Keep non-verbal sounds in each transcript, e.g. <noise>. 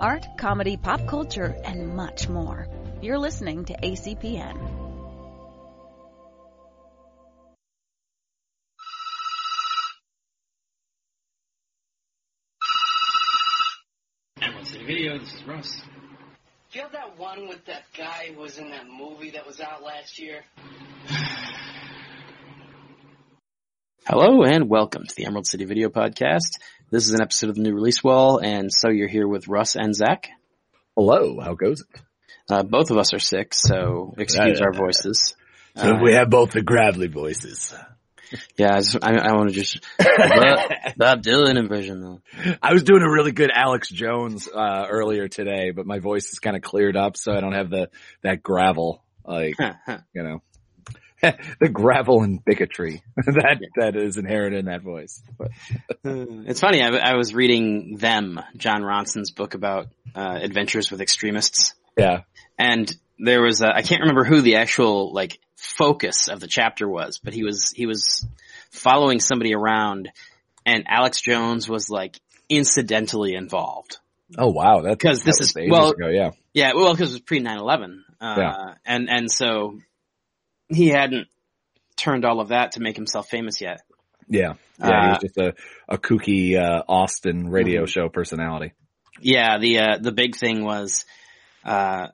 art, comedy, pop culture, and much more. You're listening to ACPN. Emerald City Video, this is Russ. Do you have that one with that guy who was in that movie that was out last year? <laughs> Hello and welcome to the Emerald City Video Podcast. This is an episode of the new release wall, and so you're here with Russ and Zach. Hello, how goes it? Uh, both of us are sick, so excuse our voices. <laughs> So Uh, we have both the gravelly voices. Yeah, I, just- I, I want to just Bob, Bob Dylan impression though. I was doing a really good Alex Jones uh, earlier today, but my voice is kind of cleared up, so I don't have the that gravel, like <laughs> you know, <laughs> the gravel and bigotry <laughs> that that is inherent in that voice. But, <laughs> it's funny. I, I was reading them, Jon Ronson's book about uh, adventures with extremists. yeah, and there was I can't remember who the actual like focus of the chapter was, but he was he was following somebody around, and Alex Jones was like incidentally involved. Oh wow, that's 'Cause that this was is- ages well- ago, yeah, Yeah, well, because it was pre 9-11. Uh, Yeah. and and so he hadn't turned all of that to make himself famous yet. yeah, yeah. he Uh, was just a a kooky uh, Austin radio Mhm. show personality. Yeah, the uh, the big thing was uh,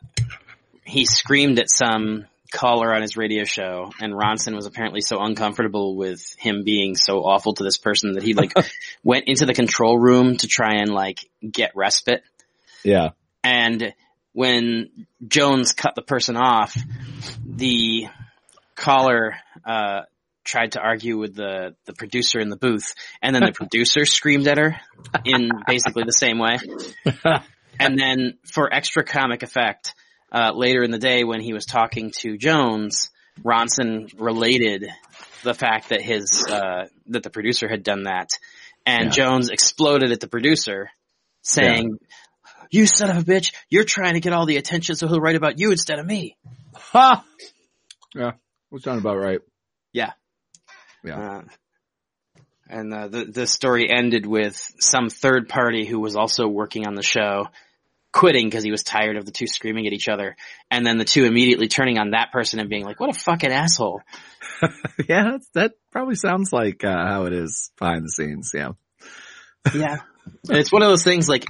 he screamed at some caller on his radio show, and Ronson was apparently so uncomfortable with him being so awful to this person that he like <laughs> went into the control room to try and like get respite. Yeah, And when Jones cut the person off, the caller uh, tried to argue with the the producer in the booth, and then the <laughs> producer screamed at her in basically the same way. <laughs> And then for extra comic effect, uh, later in the day when he was talking to Jones, Ronson related the fact that his, uh, that the producer had done that. And Yeah. Jones exploded at the producer saying, you son of a bitch, you're trying to get all the attention so he'll write about you instead of me. ha, <laughs> yeah, that sound about right. Yeah. Yeah. Uh, and uh, the the story ended with some third party who was also working on the show quitting because he was tired of the two screaming at each other, and then the two immediately turning on that person and being like, "What a fucking asshole!" <laughs> yeah, that's, that probably sounds like uh, how it is behind the scenes. Yeah. Yeah, and it's one of those things like.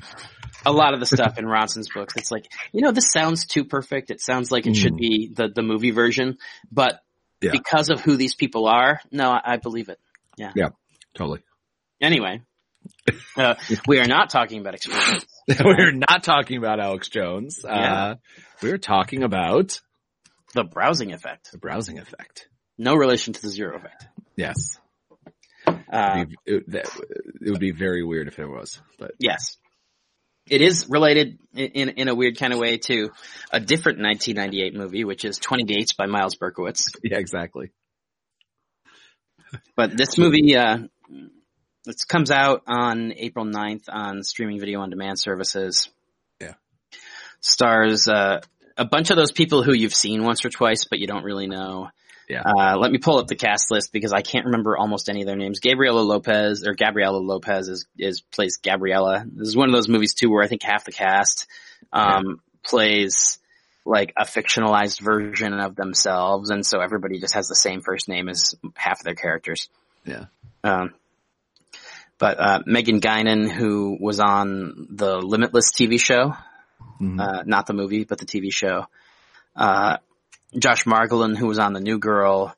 A lot of the stuff in Ronson's books, it's like, you know, this sounds too perfect. It sounds like it should Mm. be the, the movie version, but Yeah. because of who these people are, no, I, I believe it. Yeah. Yeah. Totally. Anyway, uh, we are not talking about experience. <laughs> We're not talking about Alex Jones. Yeah. Uh, we're talking about The browsing effect. the browsing effect. No relation to the zero effect. Yes. Uh, it, that, it would be very weird if it was, but yes. It is related in, in, a weird kind of way to a different 1998 movie, which is 20 Dates by Myles Berkowitz. <laughs> yeah, exactly. But this movie, uh, it comes out on April 9th on streaming video on demand services. Yeah. Stars, uh, a bunch of those people who you've seen once or twice, but you don't really know. Yeah. Uh, let me pull up the cast list because I can't remember almost any of their names. Gabriela Lopez or Gabriela Lopez is, is plays Gabriela. This is one of those movies too where I think half the cast, um, plays like a fictionalized version of themselves. And so everybody just has the same first name as half of their characters. Yeah. Um, but, uh, Megan Guinan, who was on the Limitless TV show, Mhm. uh, not the movie, but the TV show. Uh, Josh Margolin, who was on The New Girl,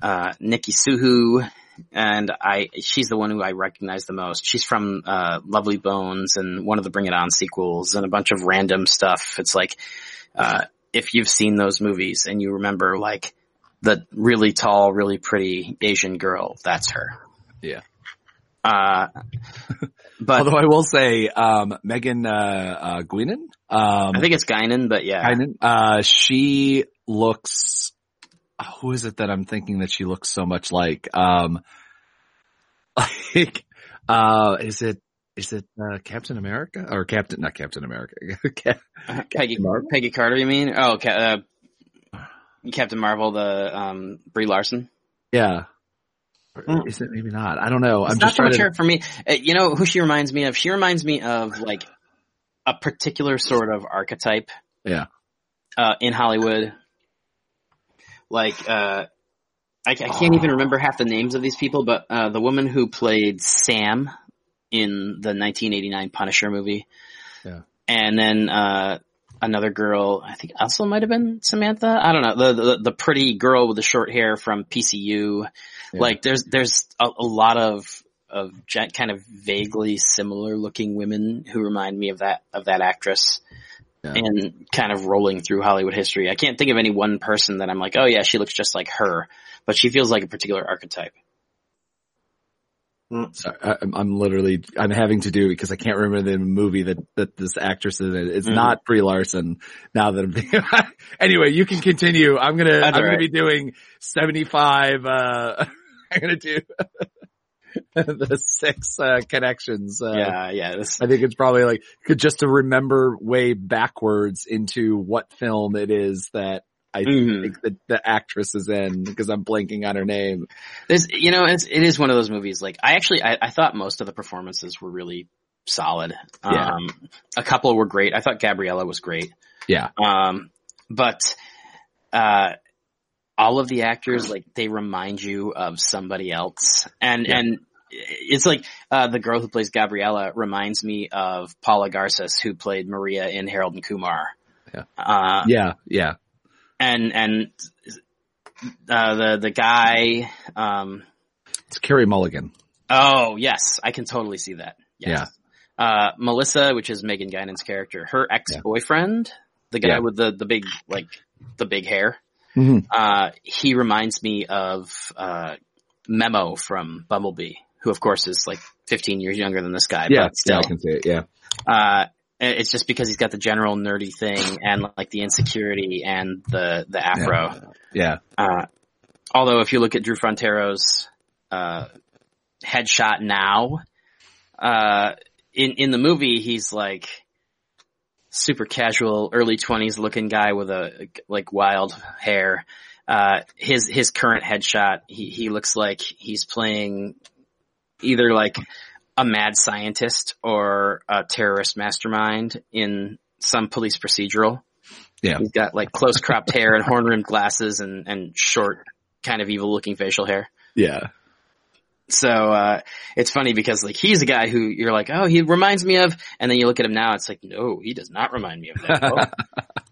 uh, Nikki Suhu, and I, she's the one who I recognize the most. She's from, uh, Lovely Bones and one of the Bring It On sequels and a bunch of random stuff. It's like, uh, if you've seen those movies and you remember like the really tall, really pretty Asian girl, that's her. Yeah. Uh, <laughs> but Although I will say, um, Megan, uh, uh, Guinan, um, I think it's Guinan, but yeah. Guinan, uh, she looks, who is it that I'm thinking that she looks so much like? Um, <laughs> like, uh, is it, is it, uh, Captain America or Captain, not Captain America? <laughs> Cap- Peggy Marvel? Peggy Carter, you mean? Oh, Ca- uh, Captain Marvel, the um, Brie Larson. yeah. Hmm. Is it maybe not? I don't know. It's I'm not just trying much to. for me. Uh, you know who she reminds me of? She reminds me of like a particular sort of archetype Yeah. uh, in Hollywood. Like, uh, I, I can't even remember half the names of these people, but uh, the woman who played Sam in the 1989 Punisher movie, Yeah. and then uh, another girl, I think also might have been Samantha. I don't know the, the the pretty girl with the short hair from PCU. Yeah. Like, there's there's a, a lot of of kind of vaguely similar looking women who remind me of that of that actress Yeah. and kind of rolling through Hollywood history. I can't think of any one person that I'm like, oh yeah, she looks just like her, but she feels like a particular archetype. Sorry, I, I'm- I'm literally, I'm having to do it because I can't remember the movie that, that this actress is in. It's Mhm. not Brie Larson now that I'm thinking, <laughs> anyway, you can continue. I'm to, That's I'm going to be doing 75, uh, <laughs> I'm to do <laughs> the six, uh, connections. Uh, yeah, yeah. This, I think it's probably like, could just to remember way backwards into what film it is that I Mhm. think that the actress is in because I'm blanking on her name. this, you know, it's, it is one of those movies. Like, I actually, I, I thought most of the performances were really solid. Yeah. Um, a couple were great. I thought Gabriella was great. Yeah. Um, but, uh, all of the actors, like, they remind you of somebody else. And, Yeah. and it's like, uh, the girl who plays Gabriella reminds me of Paula Garces, who played Maria in Harold and Kumar. Yeah. Uh, Yeah. Yeah. and, and, uh, the, the guy, um, It's Carey Mulligan. oh, yes, I can totally see that. Yes. Uh, Melissa, which is Megan Guinan's character, her ex-boyfriend, the guy Yeah. with the, the big, like, the big hair, Mhm. uh, he reminds me of, uh, Memo from Bumblebee, who of course is like 15 years younger than this guy, Yeah. but still, Yeah. I can see it. Yeah. uh, it's just because he's got the general nerdy thing and like the insecurity and the, the afro. Yeah. Uh, although if you look at Drew Frontero's, uh, headshot now, uh, in, in the movie, he's like super casual, early twenties looking guy with a, like wild hair. Uh, his, his current headshot, he, he looks like he's playing either like a mad scientist or a terrorist mastermind in some police procedural. Yeah. He's got like close cropped hair and horn rimmed glasses and, and short, kind of evil looking facial hair. Yeah. So, uh, it's funny because like he's a guy who you're like, oh, he reminds me of, and then you look at him now, it's like, no, he does not remind me of that. <laughs> Oh,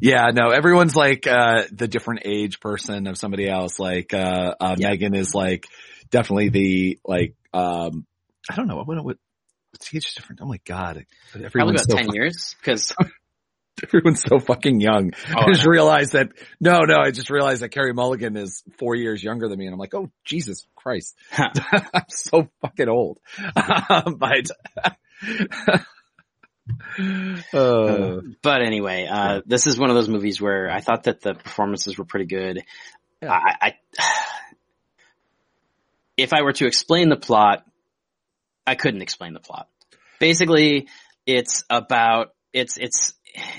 Yeah, no, everyone's like, uh, the different age person of somebody else. Like, uh, uh, Yeah. Megan is like definitely the, like, um, I don't know. What, what, what's age difference? Oh my God. Probably about so, 10 fu- years because <laughs> everyone's so fucking young. Oh, I just know. realized that, no, no, I just realized that Carey Mulligan is four years younger than me. And I'm like, oh, Jesus Christ. <laughs> I'm so fucking old. but, <laughs> uh, But anyway, uh, this is one of those movies where I thought that the performances were pretty good. Yeah. I, I, if I were to explain the plot, I couldn't explain the plot. Basically, it's about, it's, it's,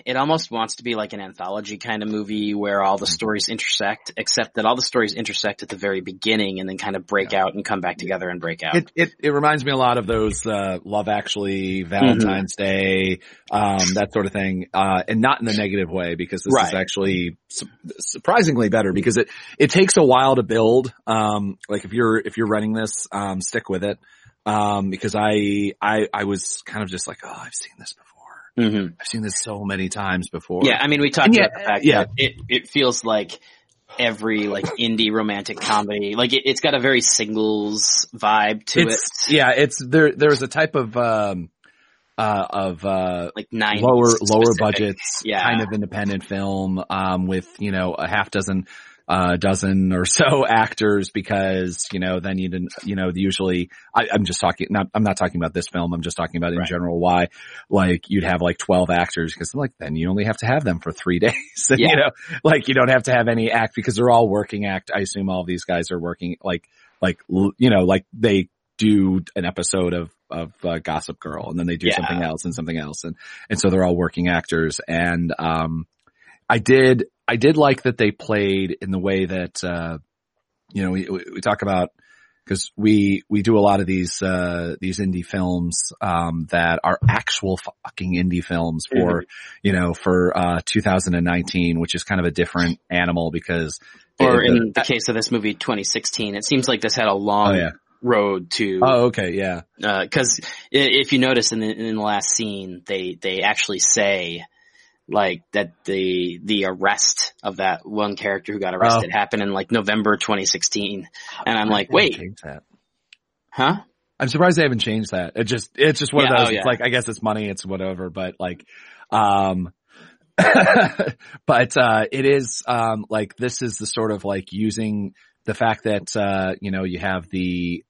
it almost wants to be like an anthology kind of movie where all the stories intersect, except that all the stories intersect at the very beginning and then kind of break out and come back together and break out. It, it it reminds me a lot of those uh Love Actually, Valentine's Day, um that sort of thing, uh and not in the negative way because this is actually su- surprisingly better because it it takes a while to build. Um like if you're if you're running this, um stick with it. Um because I I I was kind of just like, oh, I've seen this before. Hmm I've seen this so many times before. Yeah, I mean, we talked yeah, about the fact yeah. that it, it feels like every like indie romantic comedy, like it, it's got a very singles vibe to it's it, yeah, it's there there's a type of um uh of uh like nine lower lower budgets Yeah. kind of independent film um with you know a half dozen uh dozen or so <laughs> actors because you know then you didn't you know usually I, I'm just talking not I'm not talking about this film I'm just talking about in Right. general why like you'd have like 12 actors because like then you only have to have them for three <laughs> days <laughs> and, Yeah. you know like you don't have to have any act because they're all working act I assume all of these guys are working like like you know like they do an episode of of uh, Gossip Girl and then they do Yeah. something else and something else and and so they're all working actors and um I did I did like that they played in the way that uh you know we we we talk about because we we do a lot of these uh these indie films um that are actual fucking indie films for you know for uh 2019, which is kind of a different animal because Or it- in the case of this movie, 2016, it seems like this had a long Oh, yeah. road to oh okay yeah because if you notice in the, in the last scene, they they actually say like that the the arrest of that one character who got arrested happened in like November 2016, and I'm like, wait, that. huh? I'm surprised they haven't changed that. It just, it's just one Yeah, of those, oh, it's yeah. like, I guess it's money, it's whatever, but like, um, <laughs> but, uh, it is, um, like, this is the sort of like using the fact that, uh, you know, you have the,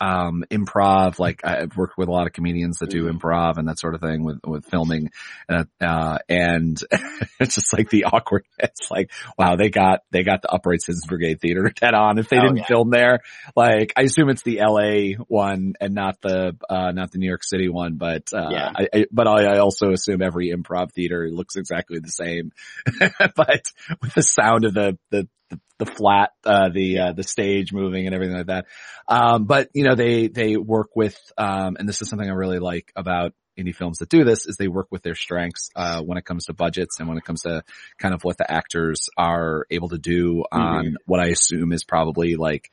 um, improv, like I've worked with a lot of comedians that do Mhm. improv and that sort of thing with, with filming, uh, uh, and <laughs> it's just like the <laughs> awkward, it's like, wow, they got, they got the Upright Citizens Brigade Theater <laughs> dead on. If they Oh, didn't yeah. film there, like, I assume it's the LA one and not the, uh, not the New York City one, but, uh, Yeah. I, I, but I, I also assume every improv theater looks exactly the same, but with the sound of the, the, the, the flat, uh, the, uh, the stage moving and everything like that. Um, but you know, they, they work with, um, and this is something I really like about indie films that do this is they work with their strengths, uh, when it comes to budgets and when it comes to kind of what the actors are able to do on what I assume is probably like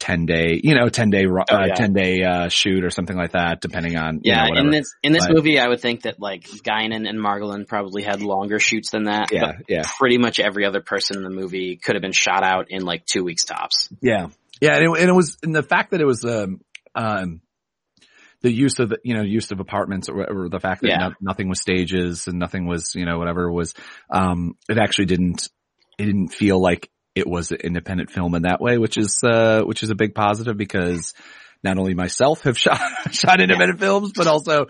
10 day, you know, 10 day, ru- Oh, uh, yeah. 10 day, uh, shoot or something like that, depending on, you Yeah, know, in this in this But- movie, I would think that like Guinan and Margolin probably had longer shoots than that. yeah, but yeah. pretty much every other person in the movie could have been shot out in like two weeks tops. Yeah. Yeah. And it, and it was, and the fact that it was, um, um, the use of, you know, use of apartments or, or the fact that Yeah. no- nothing was stages and nothing was, you know, whatever was, um, it actually didn't, it didn't feel like it was an independent film in that way, which is, uh, which is a big positive because not only myself have <laughs> shot, shot independent films, but also,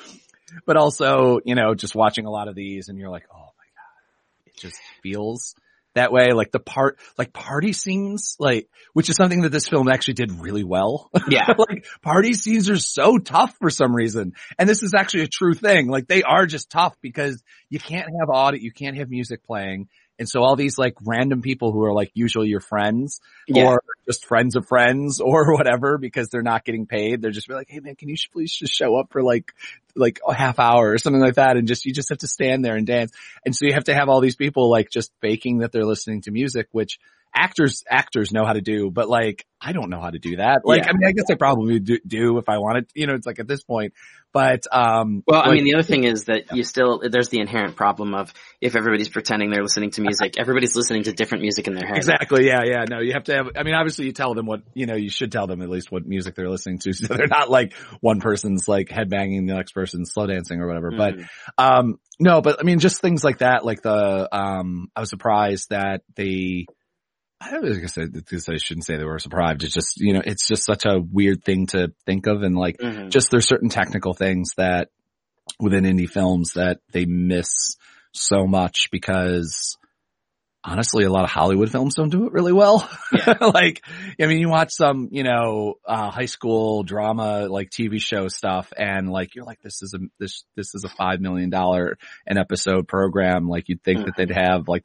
but also, you know, just watching a lot of these and you're like, oh my God, it just feels that way. Like the part, like party scenes, like, which is something that this film actually did really well. <laughs> Yeah, like party scenes are so tough for some reason. And this is actually a true thing. Like they are just tough because you can't have audio, you can't have music playing. And so all these like random people who are like usually your friends Yeah. or just friends of friends <laughs> or whatever because they're not getting paid. They're just like, Hey man, can you please just show up for like, like a half hour or something like that. And just, you just have to stand there and dance. And so you have to have all these people like just faking that they're listening to music, which actors, actors know how to do, but like, I don't know how to do that. Like, Yeah. I mean, I guess I probably do, do if I wanted, you know, it's like at this point, but, um, Well, I mean, the other thing is that you still, there's the inherent problem of if everybody's pretending they're listening to music, everybody's listening to different music in their head. Exactly. Yeah. Yeah. No, you have to have, I mean, obviously you tell them what, you know, you should tell them at least what music they're listening to. <laughs> So they're not like one person's like headbanging, the next person's slow dancing or whatever. But, Mhm. um, no, but I mean, just things like that, like the, um, I was surprised that they, I don't know, I guess I, I shouldn't say they were surprised. It's just, you know, it's just such a weird thing to think of. And like, Mhm. just there's certain technical things that within indie films that they miss so much because honestly, a lot of Hollywood films don't do it really well. Yeah. <laughs> like, I mean, you watch some, you know, uh, high school drama, like TV show stuff and like, you're like, this is a, this, this is a five million dollar an episode program. Like you'd think that they'd have like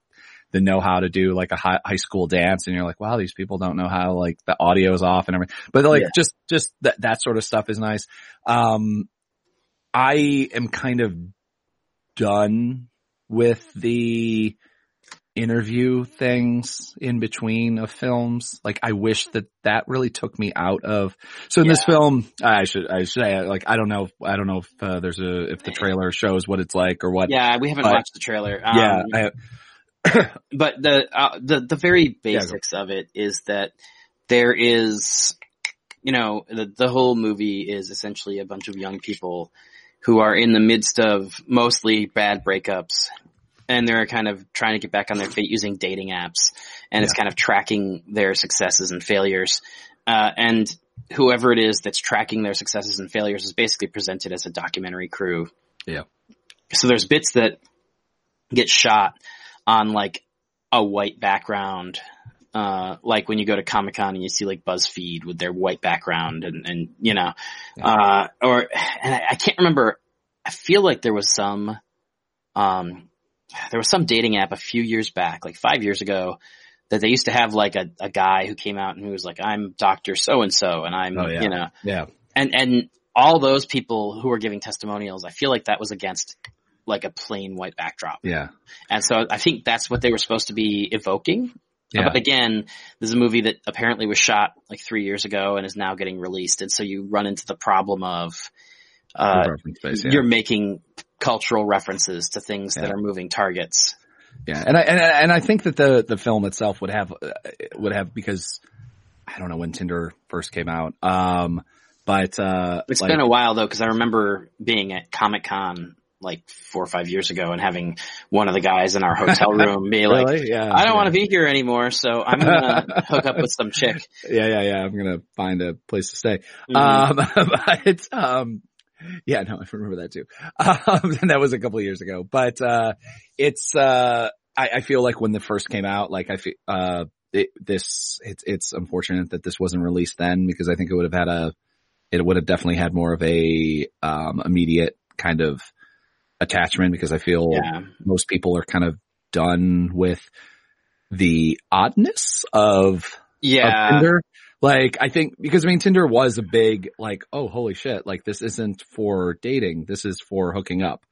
the know how to do like a high, high school dance and you're like, wow, these people don't know how like the audio is off and everything. But like Yeah. just, just that, that sort of stuff is nice. Um, I am kind of done with the interview things in between of films. Like I wish that that really took me out of, so in this film, I should, I should say, like, I don't know, I don't know if uh, there's a, if the trailer shows what it's like or what. Yeah, we haven't But- watched the trailer. Um, Yeah. I, <coughs> but the uh, the the very Yeah, basics of it is that there is, you know, the the whole movie is essentially a bunch of young people who are in the midst of mostly bad breakups, and they're kind of trying to get back on their feet using dating apps, and it's kind of tracking their successes and failures, uh, and whoever it is that's tracking their successes and failures is basically presented as a documentary crew. Yeah. So there's bits that get shot on like a white background. Uh, like when you go to Comic Con and you see like BuzzFeed with their white background and, and, you know, uh, or, and I, I can't remember, I feel like there was some, um, there was some dating app a few years back, like five years ago, that they used to have like a, a guy who came out and who was like, I'm Dr. So and so and I'm, Oh, yeah. you know, Yeah. and, and all those people who were giving testimonials, I feel like that was against like a plain white backdrop. Yeah. And so I think that's what they were supposed to be evoking. Yeah. But again, this is a movie that apparently was shot like three years ago and is now getting released. And so you run into the problem of, uh, space, yeah. you're making cultural references to things that are moving targets. Yeah, and I and, I- and I think that the the film itself would have uh, would have because I don't know when Tinder first came out, um, but uh, It's like- been a while though, because I remember being at Comic Con like four or five years ago and having one of the guys in our hotel <laughs> room be like, Really? yeah, I don't yeah. want to be here anymore, so I'm gonna <laughs> hook up with some chick. Yeah, yeah, yeah. I'm gonna find a place to stay. Mhm. Um, <laughs> but um, yeah, no, I remember that too. Um, and that was a couple of years ago. But uh, it's uh, I, I feel like when the first came out, like I feel uh, it, this it's it's unfortunate that this wasn't released then because I think it would have had a it would have definitely had more of a um immediate kind of attachment because I feel yeah. most people are kind of done with the oddness of of Yeah. Tinder. Like, I think, because I mean, Tinder was a big, like, oh, holy shit, like, this isn't for dating. This is for hooking up.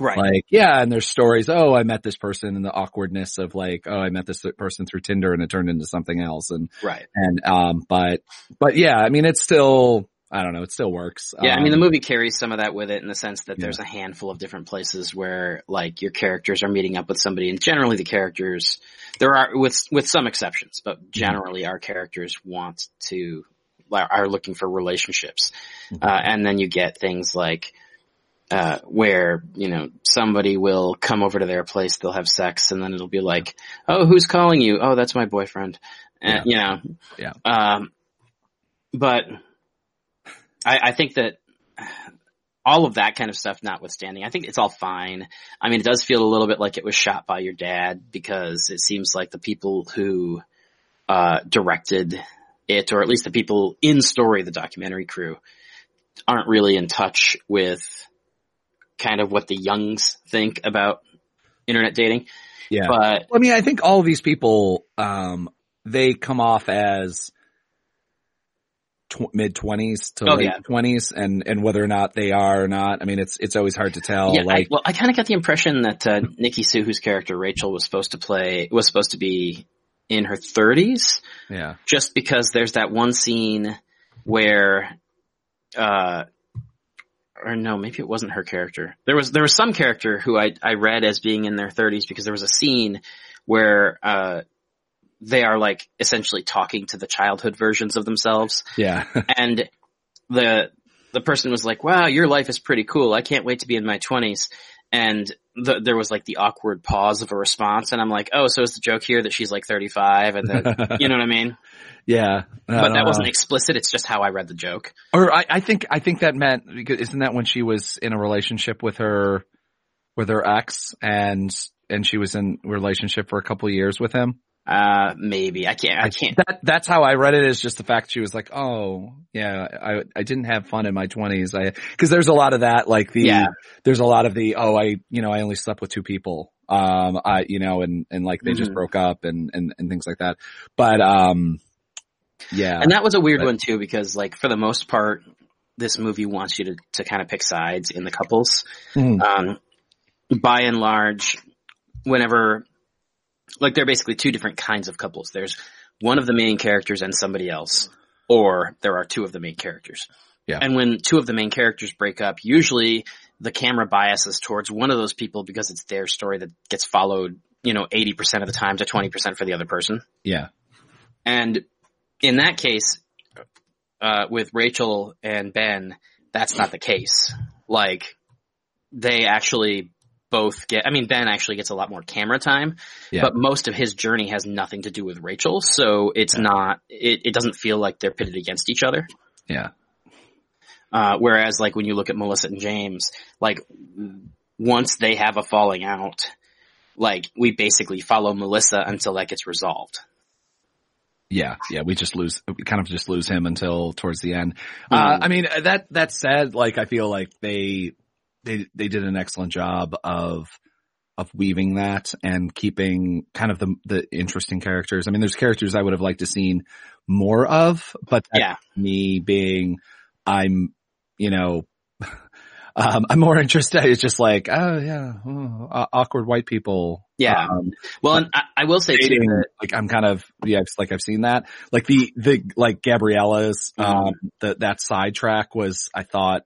Right. Like, yeah, and there's stories, oh, I met this person and the awkwardness of like, oh, I met this person through Tinder and it turned into something else. And, right. and, um, but, but yeah, I mean, it's still, I don't know, it still works. Yeah, I mean, the Um, movie carries some of that with it in the sense that Yeah. there's a handful of different places where, like, your characters are meeting up with somebody, and generally the characters, there are, with, with some exceptions, but generally our characters want to, are looking for relationships. Mhm. Uh, and then you get things like, uh, where, you know, somebody will come over to their place, they'll have sex, and then it'll be like, oh, who's calling you? Oh, that's my boyfriend. And, you know. Yeah. Um, but I, I think that all of that kind of stuff notwithstanding, I think it's all fine. I mean, it does feel a little bit like it was shot by your dad because it seems like the people who, uh, directed it, or at least the people in story, the documentary crew, aren't really in touch with kind of what the youngs think about internet dating. yeah. But I mean, I think all of these people, um, they come off as tw- mid twenties to Oh, late yeah. twenties, and and whether or not they are or not, I mean, it's it's always hard to tell. yeah, I, well, I kind of got the impression that uh, Nikki Sue, whose character Rachel was supposed to play, was supposed to be in her 30s, yeah, just because there's that one scene where, uh, or no, maybe it wasn't her character. There was there was some character who I I read as being in their 30s because there was a scene where uh, they are like essentially talking to the childhood versions of themselves, yeah, <laughs> and the the person was like, "Wow, your life is pretty cool. I can't wait to be in my 20s." And the, there was like the awkward pause of a response, and I'm like, "Oh, so is the joke here that she's like 35 and that <laughs> you know what I mean?" yeah. I But that know. wasn't explicit. It's just how I read the joke. Or I, I think I think that meant because isn't that when she was in a relationship with her with her ex and and she was in relationship for a couple of years with him. Uh, maybe I can't. I can't. That that's how I read it. Is just the fact she was like, oh yeah, I I didn't have fun in my twenties. I because there's a lot of that. Like the Yeah. there's a lot of the oh I you know I only slept with two people. Um I you know and and like they just Mhm. broke up and and and things like that. But um yeah And that was a weird But- one too, because like for the most part, this movie wants you to to kind of pick sides in the couples. Mhm. Um, by and large, whenever like there are basically two different kinds of couples. There's one of the main characters and somebody else, or there are two of the main characters. Yeah. And when two of the main characters break up, usually the camera biases towards one of those people because it's their story that gets followed, you know, 80% of the time to 20% for the other person. yeah And in that case, uh, with Rachel and Ben, that's not the case. Like, they actually both get, I mean, Ben actually gets a lot more camera time, Yeah. but most of his journey has nothing to do with Rachel, so it's Yeah. not, it, it doesn't feel like they're pitted against each other. yeah Uh, whereas like when you look at Melissa and James, like once they have a falling out, like we basically follow Melissa until that gets resolved. Yeah, yeah, we just lose, we kind of just lose him until towards the end. Mhm. Uh, I mean, that, that said, like, I feel like they, they, they did an excellent job of, of weaving that and keeping kind of the the interesting characters. I mean, there's characters I would have liked to seen more of, but Yeah. me being I'm you know <laughs> um, I'm more interested. It's just like oh yeah, oh, awkward white people. Yeah. Um, Well, and I, I will say too that like I'm kind of yeah, it's like I've seen that. Like the the like Gabriella's um the that sidetrack was I thought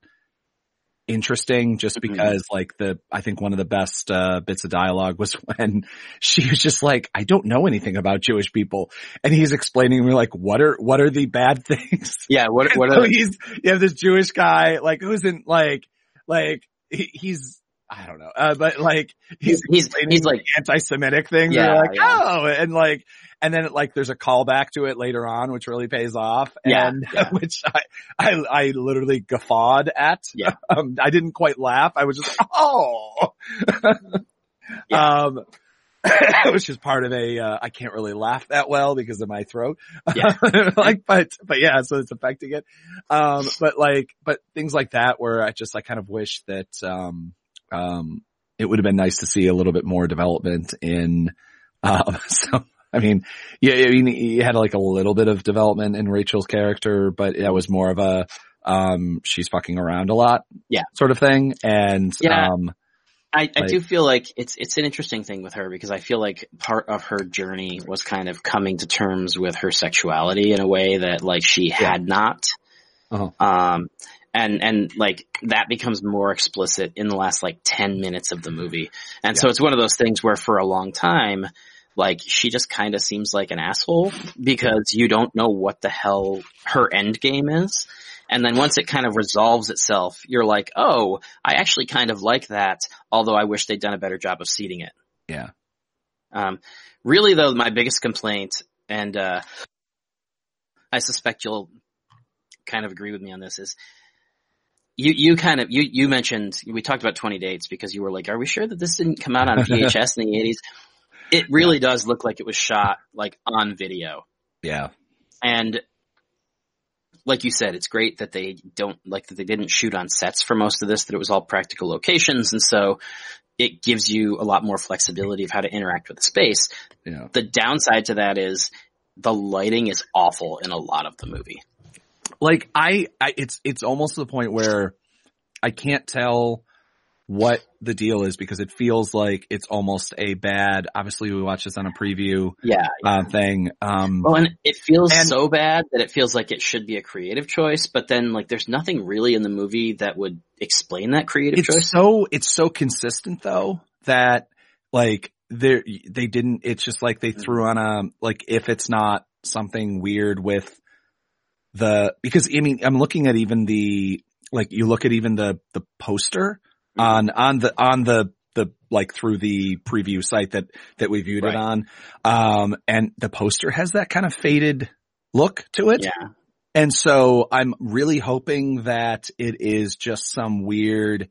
interesting just Mhm. because like the I think one of the best uh bits of dialogue was <laughs> when she was just like I don't know anything about Jewish people and he's explaining to me like what are what are the bad <laughs> things yeah, what what <laughs> so are he's you have this Jewish guy like who isn't like like he, he's I don't know uh, but like he's he's he's like anti-Semitic things. Yeah, Yeah, like, yeah. oh, and like, and then like there's a callback to it later on, which really pays off. Yeah, and <laughs> yeah. which I, I, I literally guffawed at. Yeah. <laughs> Um, I didn't quite laugh. I was just, <laughs> oh, Yeah. um, which is part of a, uh, I can't really laugh that well because of my throat. Yeah. like, but, but yeah, so it's affecting it. Um, but like, but things like that where I just, I kind of wish that, um, um, it would have been nice to see a little bit more development in, <laughs> um, so, I mean, yeah, I mean, you had like a little bit of development in Rachel's character, but that was more of a, um, she's fucking around a lot. Yeah. Sort of thing. And, Yeah. um, I, I Like- do feel like it's it's an interesting thing with her because I feel like part of her journey was kind of coming to terms with her sexuality in a way that like she had not. Uh-huh. Um and and like that becomes more explicit in the last like 10 minutes of the movie. And so it's one of those things where for a long time like she just kind of seems like an asshole because you don't know what the hell her end game is. And then once it kind of resolves itself, you're like, oh, I actually kind of like that, although I wish they'd done a better job of seeding it. yeah. Um, really though, my biggest complaint, and, uh, I suspect you'll kind of agree with me on this is, you, you kind of, you, you mentioned, we talked about 20 dates because you were like, are we sure that this didn't come out on <laughs> VHS in the 80s? It really does look like it was shot like on video. Yeah. And like you said, it's great that they don't like that they didn't shoot on sets for most of this, that it was all practical locations. And so it gives you a lot more flexibility of how to interact with the space. Yeah. The downside to that is the lighting is awful in a lot of the movie. Like I, I it's it's almost to the point where I can't tell what the deal is because it feels like it's almost a bad obviously we watched this on a preview Yeah. uh, thing um Well, and it feels And- so bad that it feels like it should be a creative choice, but then like there's nothing really in the movie that would explain that creative it's choice. so it's so consistent though that like they they didn't it's just like they threw on a like if it's not something weird with the because I mean I'm looking at even the like you look at even the the poster on on the on the the like through the preview site that that we viewed Right. it on um and the poster has that kind of faded look to it Yeah. and so I'm really hoping that it is just some weird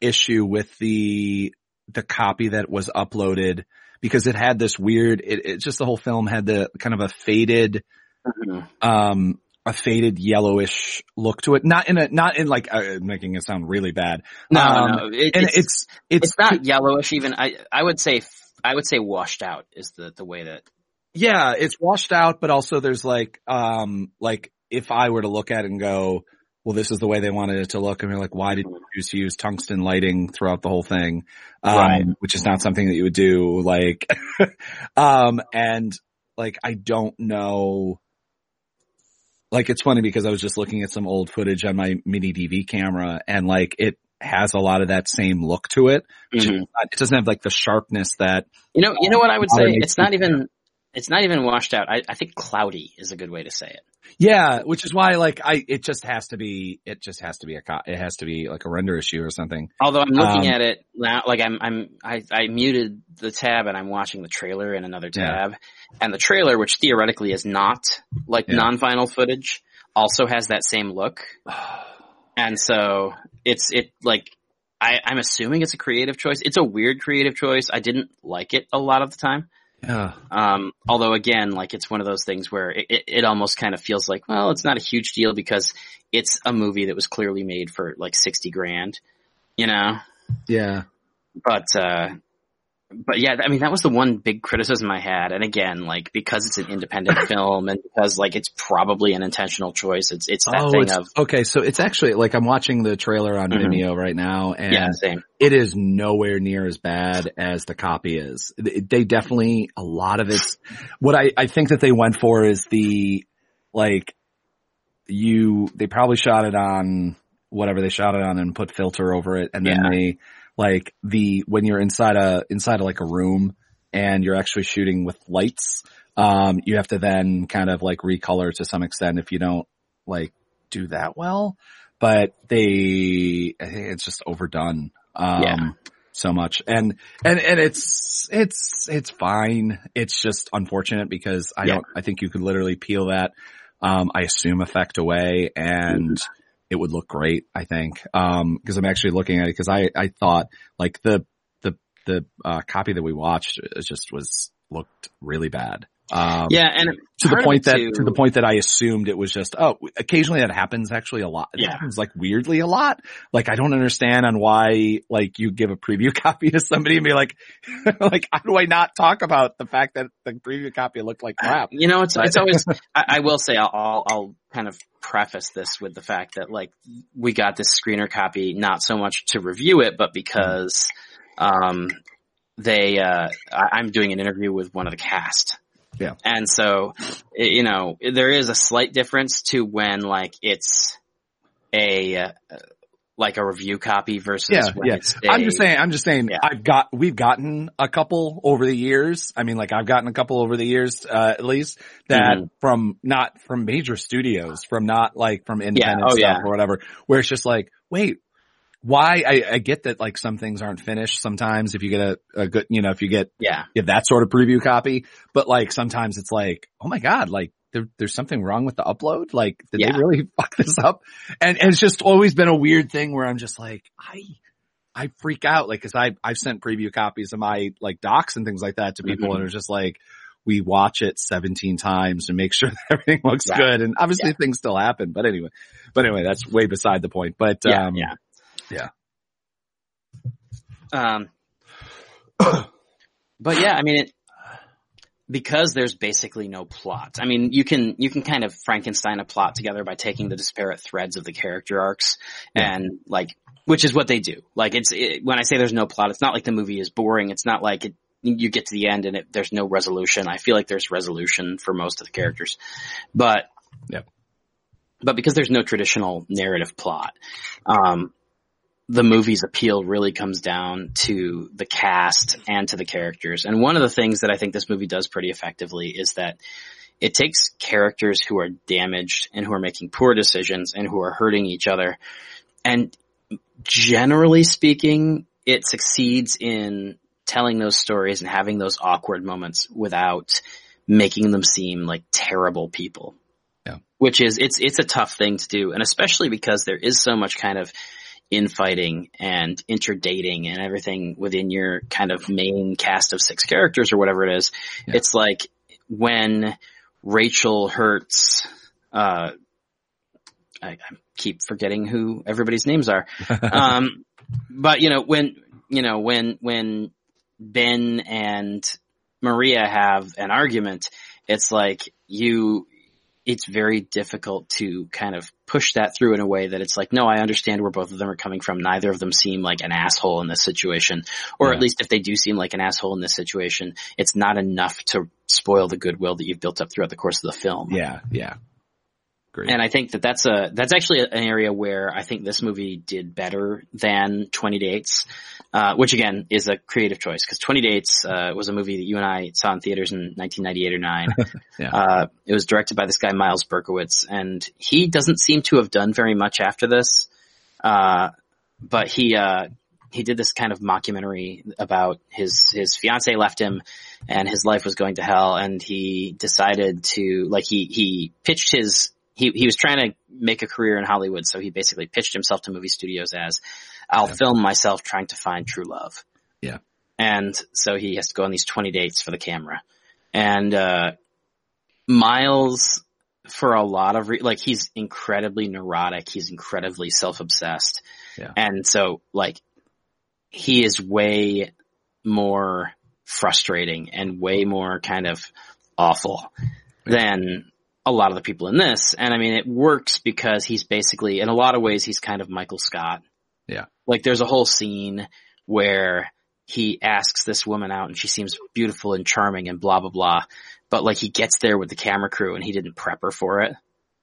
issue with the the copy that was uploaded because it had this weird it, it just the whole film had the kind of a faded Mhm. um a faded yellowish look to it not in a not in like uh, making it sound really bad No, Um, no, it- and it's, it's it's, it's not yellowish even. I I would say I would say washed out is the the way that yeah it's washed out but also there's like um like if I were to look at it and go well this is the way they wanted it to look and you're like why did you choose to use tungsten lighting throughout the whole thing um Right. which is not something that you would do like <laughs> um and like I don't know like it's funny because I was just looking at some old footage on my mini DV camera and like it has a lot of that same look to it. Mhm. It doesn't have like the sharpness that you know you know what I would say. It's not even it's not even washed out. I, I think cloudy is a good way to say it. Yeah, which is why like I it just has to be it just has to be a co- it has to be like a render issue or something. Although I'm looking Um, at it now, like I'm I'm I, I muted the tab and I'm watching the trailer in another Yeah. tab, and the trailer, which theoretically is not like Yeah. non-final footage, also has that same look. <sighs> And so it's it like I, I'm assuming it's a creative choice. It's a weird creative choice. I didn't like it a lot of the time. Yeah. Um, although again, like it's one of those things where it, it, it almost kind of feels like, well, it's not a huge deal because it's a movie that was clearly made for like 60 grand, you know? Yeah. But, uh, but yeah, I mean, that was the one big criticism I had. And again, like, because it's an independent <laughs> film and because like it's probably an intentional choice, it's, it's that oh, thing it's- of, okay. So it's actually like I'm watching the trailer on Mhm. Vimeo right now, and yeah, it is nowhere near as bad as the copy is. They they definitely a lot of it's what I I think that they went for is the like you they probably shot it on whatever they shot it on and put filter over it, and then Yeah. they like the when you're inside a inside of like a room and you're actually shooting with lights, um, you have to then kind of like recolor to some extent if you don't like do that well. But they, it's just overdone. Um, Yeah. so much and, and, and it's, it's, it's fine. It's just unfortunate because I Yeah. don't, I think you could literally peel that, um, I assume effect away and it would look great, I think. Um, cause I'm actually looking at it cause I, I thought like the, the, the, uh, copy that we watched just was, looked really bad. Um, Yeah. And to the point that too- to the point that I assumed it was just oh occasionally that happens actually a lot it Yeah. happens like weirdly a lot like I don't understand on why like you give a preview <laughs> copy to somebody and be like <laughs> like how do I not talk about the fact that the preview copy looked like crap You know, it's But- it's always. <laughs> I, I will say I'll, I'll I'll kind of preface this with the fact that like we got this screener copy not so much to review it, but because um they uh I, I'm doing an interview with one of the cast. Yeah. And so you know there is a slight difference to when like it's a uh, like a review copy versus yeah yeah I'm just saying I'm just saying Yeah. I've got we've gotten a couple over the years I mean like I've gotten a couple over the years uh at least that Mhm. from not from major studios from not like from independent Oh, stuff yeah. or whatever where it's just like wait why I, I get that like some things aren't finished sometimes if you get a, a good you know if you get yeah. get that sort of preview copy. But like sometimes it's like oh my god like there, there's something wrong with the upload? Like did Yeah. they really <laughs> fuck this up? And, and it's just always been a weird thing where I'm just like I I freak out. Like cause I I've sent preview copies of my like docs and things like that to people Mhm. and it's just like we watch it 17 times to make <laughs> sure that everything looks Yeah. good. And obviously things still happen. But anyway but anyway that's way beside the point. But yeah um yeah yeah. Um, <coughs> but yeah, I mean, it, because there's basically no plot. I mean, you can, you can kind of Frankenstein a plot together by taking the disparate threads of the character arcs Yeah. and like, which is what they do. Like it's, it, when I say there's no plot, it's not like the movie is boring. It's not like it, you get to the end and it, there's no resolution. I feel like there's resolution for most of the characters, but, Yep. but because there's no traditional narrative plot, um, the movie's appeal really comes down to the cast and to the characters. And one of the things that I think this movie does pretty effectively is that it takes characters who are damaged and who are making poor decisions and who are hurting each other. And generally speaking, it succeeds in telling those stories and having those awkward moments without making them seem like terrible people. Yeah. Which is, it's, it's a tough thing to do. And especially because there is so much kind of infighting and interdating and everything within your kind of main cast of six characters or whatever it is. Yeah. It's like when Rachel hurts, uh, I, I keep forgetting who everybody's names are. <laughs> um, but you know, when, you know, when, when Ben and Maria have an argument, it's like you, it's very difficult to kind of push that through in a way that it's like, no, I understand where both of them are coming from. Neither of them seem like an asshole in this situation. Or Yeah. at least if they do seem like an asshole in this situation, it's not enough to spoil the goodwill that you've built up throughout the course of the film. yeah yeah great And I think that that's a that's actually an area where I think this movie did better than Twenty Dates, uh, which again is a creative choice because Twenty Dates uh, was a movie that you and I saw in theaters in 1998 or nine. <laughs> Yeah. uh, it was directed by this guy Myles Berkowitz, and he doesn't seem to have done very much after this. Uh, but he uh, he did this kind of mockumentary about his his fiance left him and his life was going to hell and he decided to like he he pitched his he he was trying to make a career in Hollywood so he basically pitched himself to movie studios as I'll Yeah. film myself trying to find true love. Yeah. And so he has to go on these 20 dates for the camera. And uh Myles for a lot of re- like he's incredibly neurotic, he's incredibly self-obsessed. Yeah. And so like he is way more frustrating and way more kind of awful than a lot of the people in this. And I mean, it works because he's basically, in a lot of ways, he's kind of Michael Scott. Yeah. Like there's a whole scene where he asks this woman out and she seems beautiful and charming and blah, blah, blah. But like he gets there with the camera crew and he didn't prep her for it.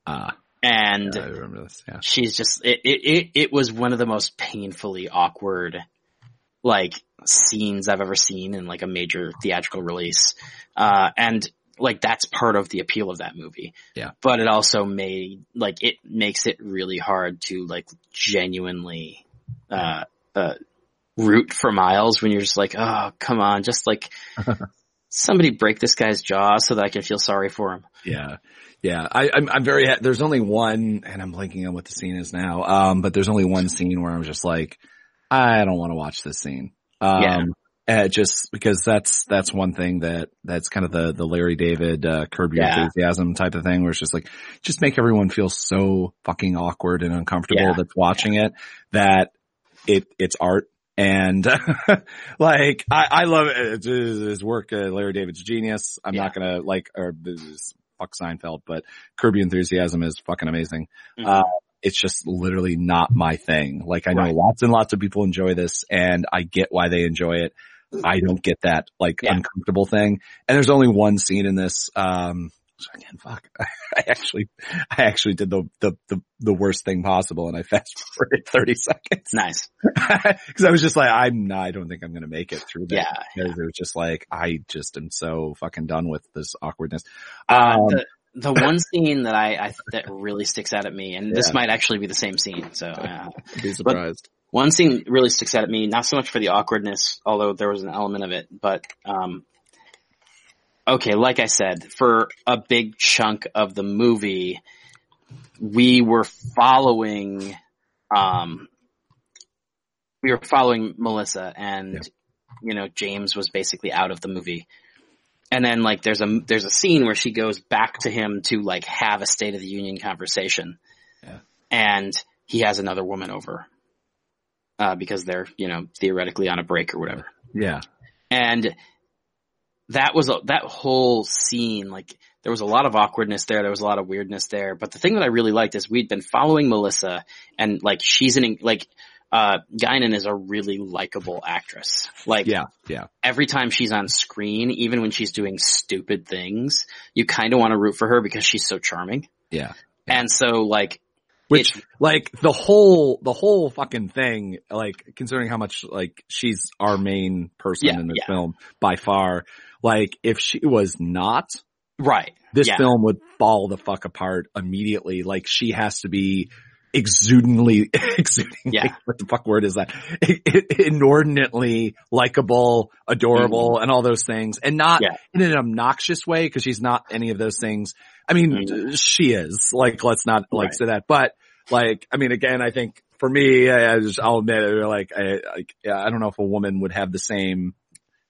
Ah, And yeah, I remember this. Yeah. she's just it, it it it was one of the most painfully awkward like scenes I've ever seen in like a major theatrical release. Uh and like that's part of the appeal of that movie. Yeah. But it also made like it makes it really hard to like genuinely uh uh root for Miles when you're just like, oh come on, just like <laughs> somebody break this guy's jaw so that I can feel sorry for him. Yeah. Yeah. I, I'm, I'm very, ha- there's only one, and I'm blanking on what the scene is now. Um, but there's only one scene where I'm just like, I don't want to watch this scene. Um, Yeah. Uh, just because that's, that's one thing that, that's kind of the, the Larry David, uh, curb your Yeah. enthusiasm type of thing where it's just like, just make everyone feel so fucking awkward and uncomfortable Yeah. that's watching it that it, it's art. And <laughs> like, I, I love it. His work, uh, Larry David's genius. I'm Yeah. not gonna like, or fuck Seinfeld, but Curb Your Enthusiasm is fucking amazing. Mhm. Uh, it's just literally not my thing. Like I know Right. lots and lots of people enjoy this and I get why they enjoy it. I don't get that like Yeah. uncomfortable thing. And there's only one scene in this, um, so again, fuck. <laughs> I actually, I actually did the, the, the, the worst thing possible and I fast forwarded <laughs> 30 seconds. Nice. <laughs> Cause I was just like, I'm not, I don't think I'm going to make it through that. Yeah. Because it was just like, I just am so fucking done with this awkwardness. Uh, Um, the, the one scene that I, I that really sticks out at me, and this might actually be the same scene. So uh, be surprised. One scene really sticks out at me, not so much for the awkwardness, although there was an element of it, but um, okay, like I said, for a big chunk of the movie, we were following, um, we were following Melissa, and Yeah. you know James was basically out of the movie. And then like there's a there's a scene where she goes back to him to like have a State of the Union conversation, Yeah. and he has another woman over, uh, because they're you know theoretically on a break or whatever. yeah. And that was a, that whole scene like there was a lot of awkwardness there. There was a lot of weirdness there. But the thing that I really liked is we'd been following Melissa, and like she's an like uh Guinan is a really likable actress. Like Yeah. Yeah. every time she's on screen, even when she's doing stupid things, you kind of want to root for her because she's so charming. Yeah. And so like, Which, It- like, the whole, the whole fucking thing, like, considering how much, like, she's our main person Yeah, in this yeah. film by far, like, if she was not, right. this Yeah. film would fall the fuck apart immediately. Like, she has to be exudingly, <laughs> exudingly, Yeah. what the fuck word is that? <laughs> Inordinately likable, adorable, and all those things. And not Mm-hmm. Yeah. in an obnoxious way, because she's not any of those things. I mean, Mhm. she is. Like, let's not like Right. say that. But like, I mean, again, I think for me, I, I just, I'll admit, it, like, I, like, I don't know if a woman would have the same,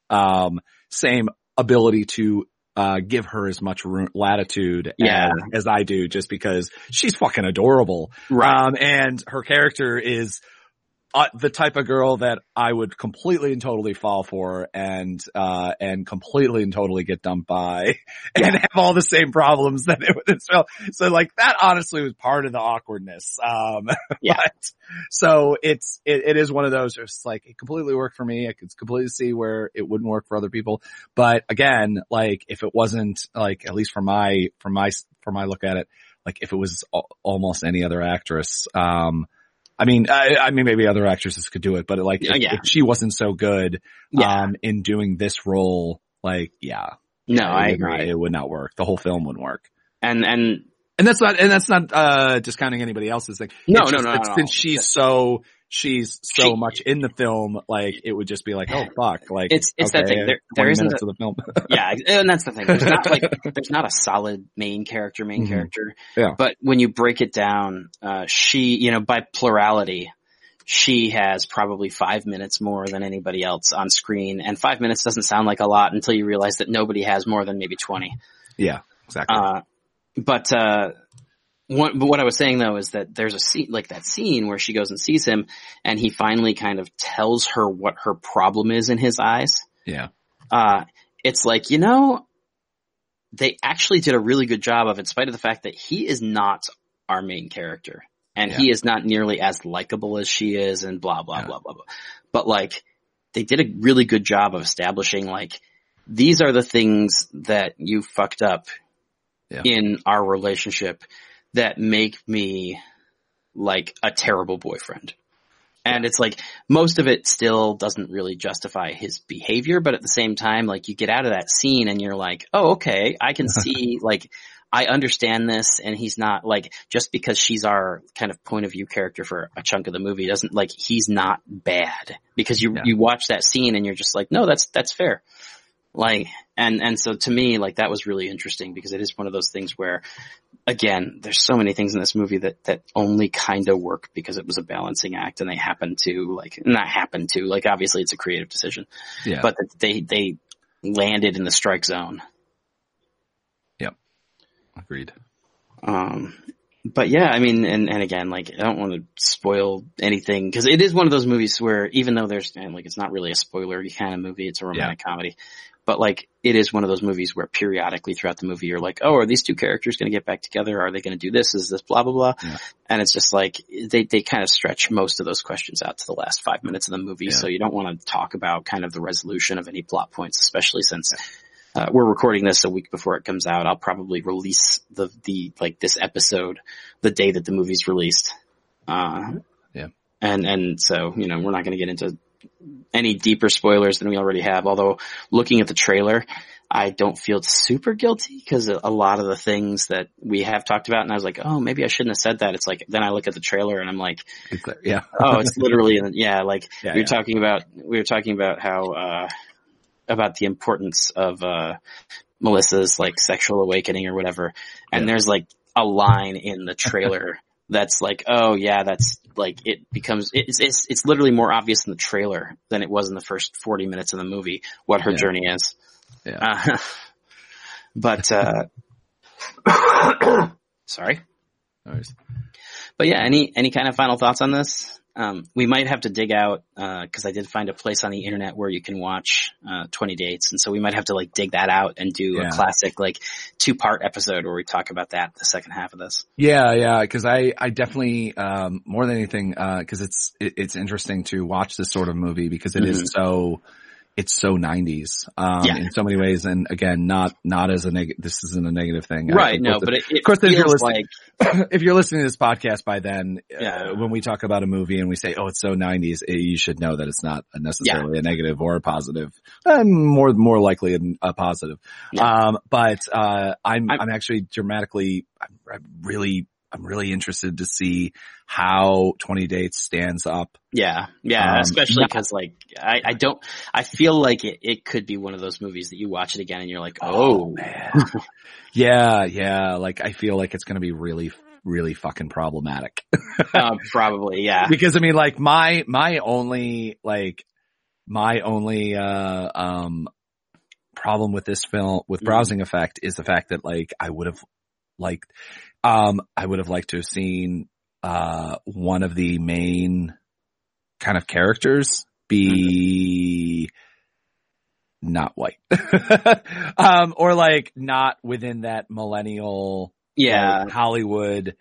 um, same ability to uh, give her as much room, latitude Yeah. as, as I do, just because she's fucking adorable. Right. Um, and her character is uh, the type of girl that I would completely and totally fall for and, uh, and completely and totally get dumped by <laughs> and have all the same problems that it would so, so like that honestly was part of the awkwardness. Um, <laughs> Yeah. but, so it's, it, it is one of those, it's like it completely worked for me. I could completely see where it wouldn't work for other people. But again, like if it wasn't like, at least for my, for my, for my look at it, like if it was al- almost any other actress, um, I mean, I, I mean, maybe other actresses could do it, but like, if, yeah. if she wasn't so good, Yeah. um, in doing this role, like, yeah, no, it I would not- agree. it would not work. The whole film wouldn't work. And, and And that's not, and that's not, uh, discounting anybody else's thing. No, just no, no, no. Since she's so, she's so She- much in the film, like, it would just be like, oh <laughs> fuck, like, It's- it's that thing. There- there isn't of the film. <laughs> yeah, and that's the thing. There's not like, <laughs> there's not a solid main character, main Mhm. character. Yeah. But when you break it down, uh, she, you know, by plurality, she has probably five minutes more than anybody else on screen. And five minutes doesn't sound like a lot until you realize that nobody has more than maybe 20. yeah, exactly. Uh, but, uh, what, but what I was saying though is that there's a scene, like that scene where she goes and sees him and he finally kind of tells her what her problem is in his eyes. yeah. uh, it's like, you know, they actually did a really good job of, in spite of the fact that he is not our main character and he is not nearly as likable as she is and blah, blah, Yeah. blah, blah, blah. But like, they did a really good job of establishing like, these are the things that you fucked up Yeah. in our relationship that make me like a terrible boyfriend. And it's like most of it still doesn't really justify his behavior, but at the same time, like you get out of that scene and you're like, oh, okay, I can <laughs> see, like, I understand this and he's not like, just because she's our kind of point of view character for a chunk of the movie doesn't like, he's not bad because you, Yeah. you watch that scene and you're just like, no, that's, that's fair. Like, and, and so to me, like that was really interesting because it is one of those things where, again, there's so many things in this movie that, that only kind of work because it was a balancing act and they happen to like, not happen to, like obviously it's a creative decision, Yeah. but they, they landed in the strike zone. Yep. Agreed. Um, but yeah, I mean, and, and again, like, I don't want to spoil anything because it is one of those movies where even though there's, and like, it's not really a spoilery kind of movie, it's a romantic comedy, but like, it is one of those movies where periodically throughout the movie you're like, oh, are these two characters going to get back together? Are they going to do this? Is this blah, blah, blah? Yeah. And it's just like, they, they kind of stretch most of those questions out to the last five minutes of the movie. Yeah. So you don't want to talk about kind of the resolution of any plot points, especially since uh, we're recording this a week before it comes out. I'll probably release the, the, like this episode the day that the movie's released. Uh, Yeah. and, and so, you know, we're not going to get into any deeper spoilers than we already have. Although looking at the trailer, I don't feel super guilty because a lot of the things that we have talked about and I was like, oh, maybe I shouldn't have said that. It's like, then I look at the trailer and I'm like. Yeah. oh, it's literally, yeah, like <laughs> Yeah, we were yeah. talking about, we were talking about how, uh, about the importance of, uh, Melissa's like sexual awakening or whatever. And Yeah. there's like a line in the trailer that's like, oh yeah, that's like, it becomes, it's, it's, it's literally more obvious in the trailer than it was in the first 40 minutes of the movie what her Yeah. journey is. Yeah. Uh, <laughs> but, uh, <coughs> sorry. No. But yeah, any any kind of final thoughts on this? Um, we might have to dig out because I did find a place on the internet where you can watch uh, 20 dates, and so we might have to like dig that out and do Yeah. a classic like two part episode where we talk about that the second half of this. Yeah, yeah, because I, I definitely, um, more than anything, because it's, it, it's interesting to watch this sort of movie because it is so, it's so 90s, um, Yeah. in so many ways. And again, not, not as a negative, this isn't a negative thing. Right? No, but it, it of course, if you're listening- like <clears throat> if you're listening to this podcast by then, Yeah. uh, when we talk about a movie and we say, "Oh, it's so '90s," eh, you should know that it's not necessarily a negative or a positive. Uh, more more likely a, a positive. Yeah. Um, but uh, I'm, I'm- I'm actually dramatically, I'm, I'm really, I'm really interested to see how 20 Dates stands up. yeah, yeah, Um, especially because like I, I don't I feel like it, it could be one of those movies that you watch it again and you're like, oh, man, <laughs> yeah, yeah. Like I feel like it's going to be really, really fucking problematic. uh, <laughs> probably yeah, because I mean, like my my only like my only uh um problem with this film with Mhm. browsing effect is the fact that like I would have liked um I would have liked to have seen uh one of the main kind of characters be not white. <laughs> Um or like not within that millennial yeah, like, Hollywood,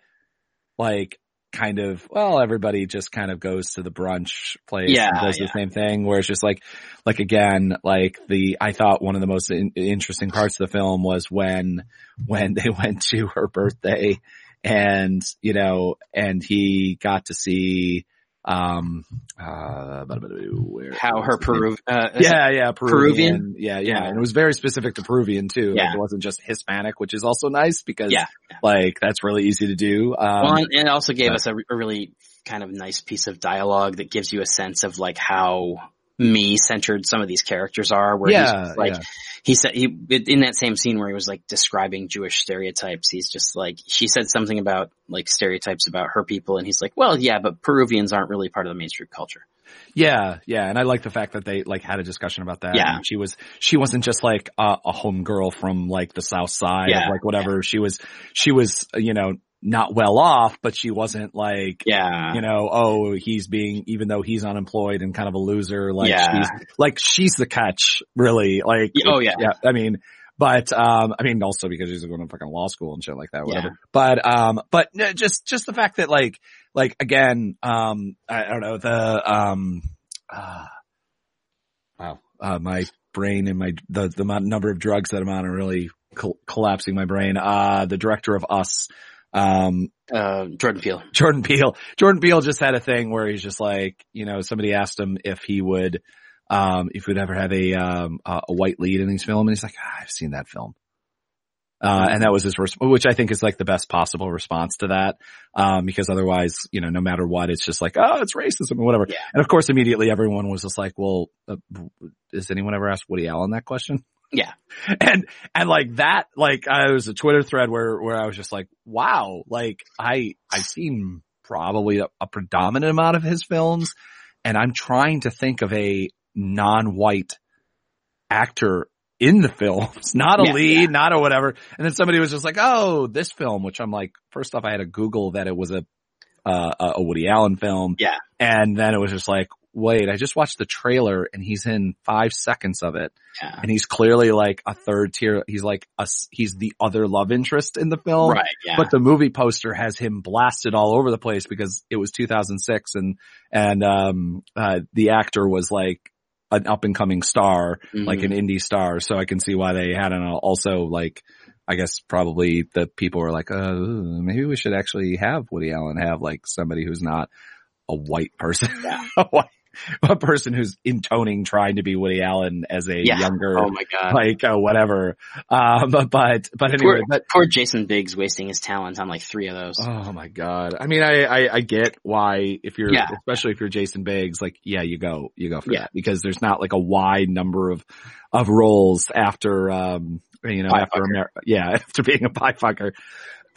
like kind of, well, everybody just kind of goes to the brunch place Yeah, and does yeah. the same thing where it's just like, like again, like the, I thought one of the most in, interesting parts of the film was when, when they <laughs> went to her birthday and, you know, and he got to see, um, uh, where, how her what's the name? Peru, uh, Yeah, yeah, Peruvian. Peruvian? Yeah, yeah, Yeah. And it was very specific to Peruvian too. Like it wasn't just Hispanic, which is also nice because Yeah. like that's really easy to do. Um, Well, and it also gave but- us a, a really kind of nice piece of dialogue that gives you a sense of like how me centered some of these characters are. Where yeah, just like yeah. he said he in that same scene where he was like describing Jewish stereotypes. He's just like she said something about like stereotypes about her people, and he's like, well, yeah, but Peruvians aren't really part of the mainstream culture. Yeah, yeah, and I like the fact that they like had a discussion about that. Yeah. And she was she wasn't just like a, a home girl from like the South Side, Yeah, or like whatever. She was she was you know not well off, but she wasn't like, Yeah. you know, oh, he's being, even though he's unemployed and kind of a loser, like Yeah. she's, like she's the catch, really. Like, oh, yeah. yeah. I mean, but, um, I mean, also because she's going to fucking law school and shit like that, whatever. Yeah. But, um, but no, just, just the fact that like, like again, um, I, I don't know, the, um, uh, wow, uh, my brain and my, the, the number of drugs that I'm on are really col- collapsing my brain. Uh, the director of Us, um, Uh, Jordan Peele. Jordan Peele. Jordan Peele just had a thing where he's just like, you know, somebody asked him if he would, um, if he would ever have a, um, a white lead in his film. And he's like, ah, I've seen that film. Uh, and that was his response, which I think is like the best possible response to that. Um, because otherwise, you know, no matter what, it's just like, oh, it's racism or whatever. Yeah. And of course, immediately everyone was just like, well, uh, does anyone ever ask Woody Allen that question? Yeah. <laughs> and and like that like I was a Twitter thread where where I was just like, wow, like I I've seen probably a, a predominant amount of his films, and I'm trying to think of a non-white actor in the films, <laughs> not a Yeah, lead, yeah. not a whatever. And then somebody was just like, oh, this film, which I'm like, first off, I had to Google that it was a uh, a a Woody Allen film, Yeah. and then it was just like. Wait, I just watched the trailer and he's in five seconds of it Yeah. and he's clearly like a third tier. He's like a, he's the other love interest in the film. Right. Yeah. But the movie poster has him blasted all over the place because it was 2006 and, and, um, uh, the actor was like an up and coming star, like an indie star. So I can see why they had an also like, I guess probably the people were like, uh, maybe we should actually have Woody Allen have like somebody who's not a white person, Yeah. <laughs> a white, <laughs> a person who's intoning trying to be Woody Allen as a Yeah. younger, Oh my god. like uh, whatever. Um, <laughs> but but but anyway, poor, but poor Jason Biggs wasting his talent on like three of those. oh my god. I mean, I, I I get why if you're Yeah. especially if you're Jason Biggs, like yeah, you go you go for Yeah. that because there's not like a wide number of of roles after um you know Pie after. Amer- yeah <laughs> after being a pie fucker.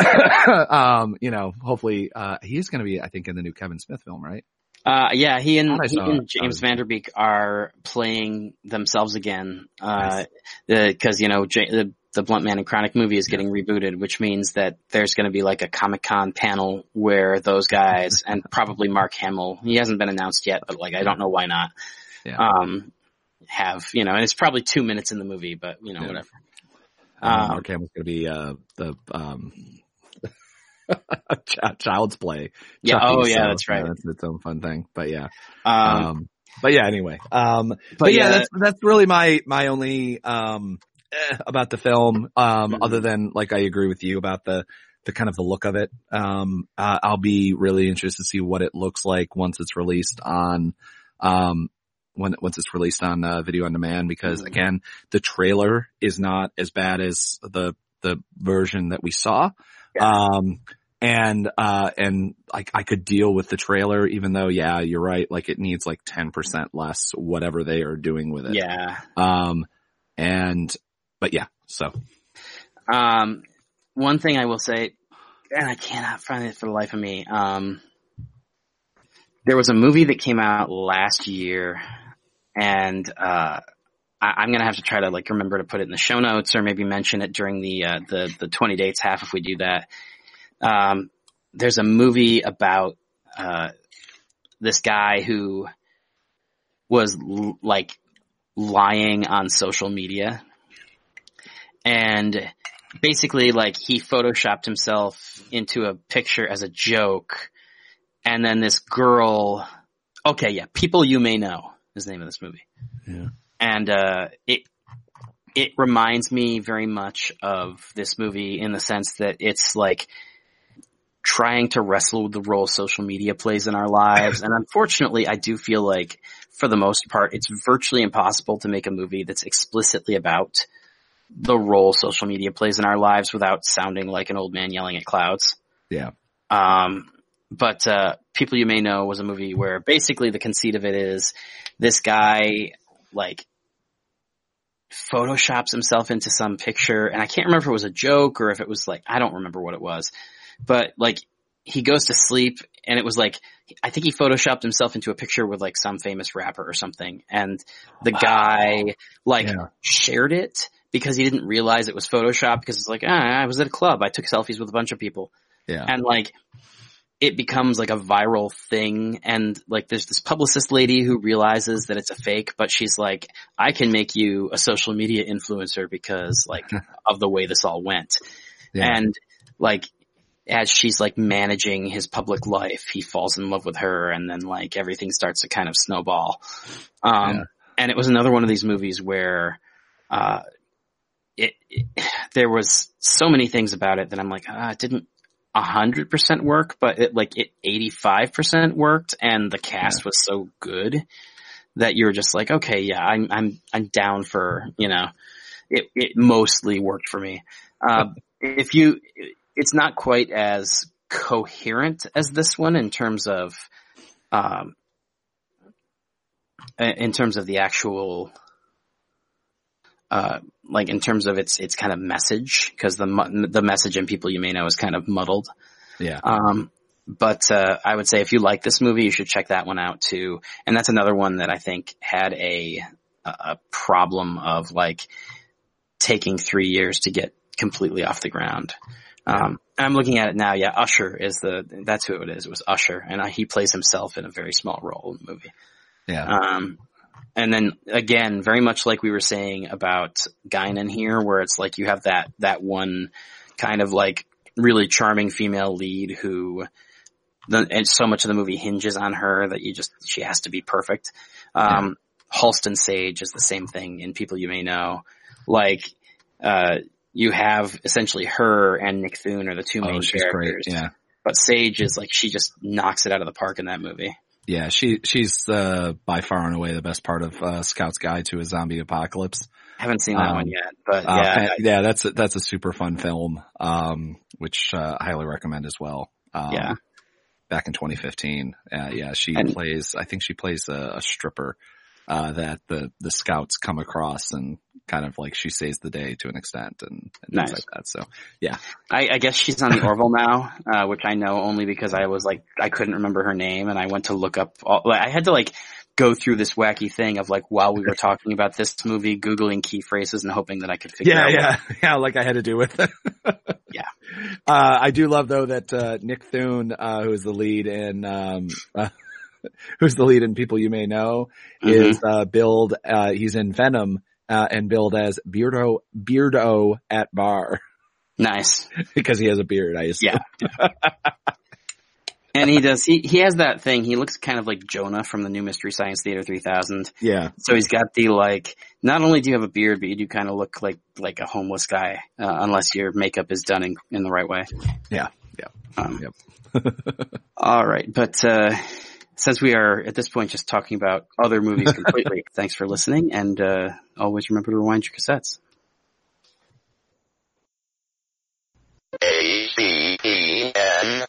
<coughs> um, you know, hopefully, uh, he's going to be, I think, in the new Kevin Smith film, right? Uh, yeah, he and, he and. James. Van Der Beek are playing themselves again. Uh, Nice. cause, you know, J- the, the Bluntman and Chronic movie is getting rebooted, which means that there's going to be like a Comic Con panel where those guys <laughs> and probably Mark Hamill, he hasn't been announced yet, but like, I don't know why not, Yeah. um, have, you know, and it's probably two minutes in the movie, but you know, Yeah. whatever. Um, Um, Mark Hamill's going to be, uh, the, um, Child's Play. Yeah, Chucky, oh, yeah, so, that's right. That's its own fun thing, but yeah. Um, Um, but yeah, anyway. Um, but, but yeah, yeah, that's, that's really my, my only, um, eh, about the film. Um, Mhm. other than like, I agree with you about the, the kind of the look of it. Um, uh, I'll be really interested to see what it looks like once it's released on, um, when, once it's released on, uh, video on demand, because Mhm. again, the trailer is not as bad as the, the version that we saw. Um, and, uh, and like I could deal with the trailer, even though, yeah, you're right. Like it needs like 10% less whatever they are doing with it. yeah. Um, and, but yeah, so Um, one thing I will say, and I cannot find it for the life of me. Um, there was a movie that came out last year, and uh, I, I'm gonna have to try to like remember to put it in the show notes, or maybe mention it during the uh, the the 20 dates half if we do that. Um, there's a movie about uh, this guy who was l- like lying on social media. And basically like he photoshopped himself into a picture as a joke. And then this girl okay yeah people you may know is the name of this movie. Yeah. and uh it it reminds me very much of this movie in the sense that it's like trying to wrestle with the role social media plays in our lives <laughs> and unfortunately I do feel like for the most part it's virtually impossible to make a movie that's explicitly about the role social media plays in our lives without sounding like an old man yelling at clouds. yeah. Um, but uh, people you may know was a movie where basically the conceit of it is this guy like photoshops himself into some picture, and I can't remember if it was a joke or if it was like I don't remember what it was, but like he goes to sleep and it was like I think he photoshopped himself into a picture with like some famous rapper or something, and the guy like Yeah. shared it because he didn't realize it was Photoshop because it's like ah, I was at a club, I took selfies with a bunch of people. Yeah. and like it becomes like a viral thing and like there's this publicist lady who realizes that it's a fake but she's like i can make you a social media influencer because like <laughs> of the way this all went Yeah. and like as she's like managing his public life he falls in love with her and then like everything starts to kind of snowball um Yeah. and it was another one of these movies where uh it, it there was so many things about it that i'm like ah, it didn't a hundred percent work, but it like it eighty five percent worked, and the cast was so good that you're just like, okay, yeah, I'm I'm I'm down for you know, it it mostly worked for me. Uh, if you, it's not quite as coherent as this one in terms of, um, in terms of the actual uh, like in terms of its its kind of message, because the the message in people you may know is kind of muddled. yeah. Um, but uh, I would say if you like this movie, you should check that one out too. And that's another one that I think had a a a problem of like taking three years to get completely off the ground. Um, I'm looking at it now. Yeah, Usher is the that's who it is. It was Usher, and he plays himself in a very small role in the movie. Yeah. Um, and then again, very much like we were saying about Guinan here, where it's like you have that, that one kind of like really charming female lead who, the, and so much of the movie hinges on her that you just, she has to be perfect. Um, Halston Sage is the same thing in People You May Know. Like, uh, you have essentially her and Nick Thune are the two main oh, she's great. Yeah. But Sage is like, she just knocks it out of the park in that movie. Yeah. She, she's, uh, by far and away the best part of, uh, Scout's Guide to a Zombie Apocalypse. Haven't seen that Um, one yet, but Uh, yeah, yeah, that's a, that's a super fun film, um, which uh, I highly recommend as well. Um, Yeah. Back in 2015, uh, yeah, she And- plays. I think she plays a, a stripper uh, that the the scouts come across and kind of like she saves the day to an extent and, and Nice. things like that. So I, I guess she's on the Orville now, uh, which I know only because I was like, I couldn't remember her name and I went to look up, all, like, I had to like go through this wacky thing of like, while we were <laughs> talking about this movie, Googling key phrases and hoping that I could figure yeah, out. yeah, <laughs> yeah, like I had to do with it. <laughs> Yeah. Uh, I do love though that, uh, Nick Thune, uh, who is the lead in, um, uh, <laughs> who's the lead in People You May Know Mhm. is, uh, billed, uh, he's in Venom, uh, and billed as Beardo, Beardo at bar Nice. <laughs> because he has a beard, I assume. Yeah. And he does, he, he has that thing, he looks kind of like Jonah from the new Mystery Science Theater 3000. Yeah. So he's got the like, not only do you have a beard, but you do kind of look like, like a homeless guy, uh, unless your makeup is done in, in the right way. Yeah. Yeah. Um, Yep. <laughs> all right, but uh, since we are at this point just talking about other movies <laughs> completely, thanks for listening and uh, always remember to rewind your cassettes. A C E N